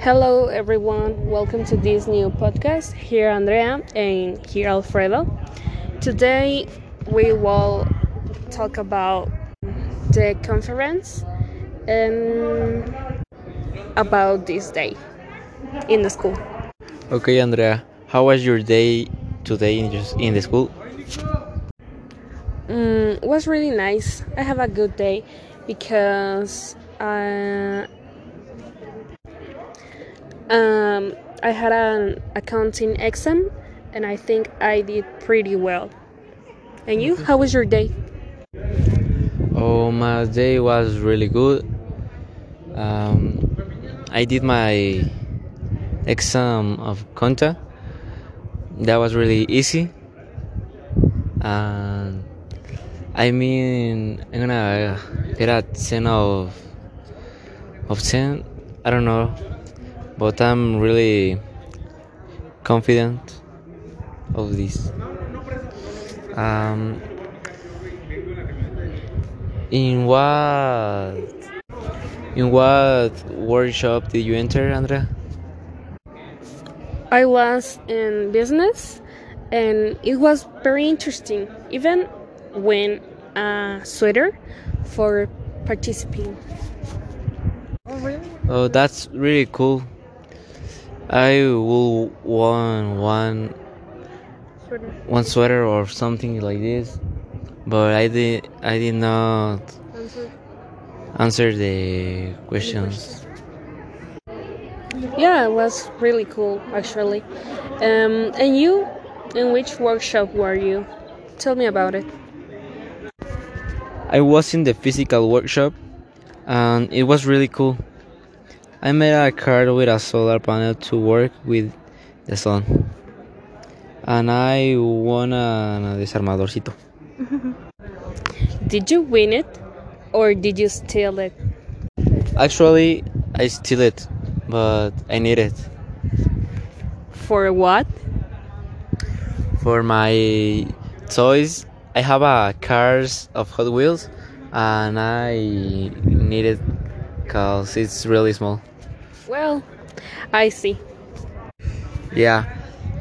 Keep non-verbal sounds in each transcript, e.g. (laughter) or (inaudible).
Hello, everyone. Welcome to this new podcast. Here, Andrea, and here, Alfredo. Today, we will talk about the conference and about this day in the school. Okay, Andrea, how was your day today in, just in the school? Mm, it was really nice. I have a good day because uh, um, I had an accounting exam and I think I did pretty well. And you? How was your day? Oh, my day was really good. Um, I did my exam of Conta. That was really easy. I mean, I'm gonna get a 10 of, of 10. I don't know. But I'm really confident of this. Um, in what in what workshop did you enter, Andrea? I was in business and it was very interesting. Even when a sweater for participating. Oh, really? Oh, that's really cool. I will want one Sweater. one sweater or something like this, but I did I did not Answer. answer the questions. Yeah, it was really cool actually. Um, and you, in which workshop were you? Tell me about it. I was in the physical workshop, and it was really cool. I made a card with a solar panel to work with the sun, and I won a desarmadorcito. (laughs) Did you win it, or did you steal it? Actually, I steal it, but I need it For what? for my toys. I have a cars of Hot Wheels, and I need it cause it's really small. Well, I see. Yeah.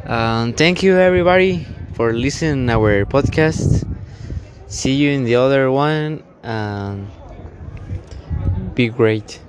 Um, thank you everybody for listening our podcast. See you in the other one and be great.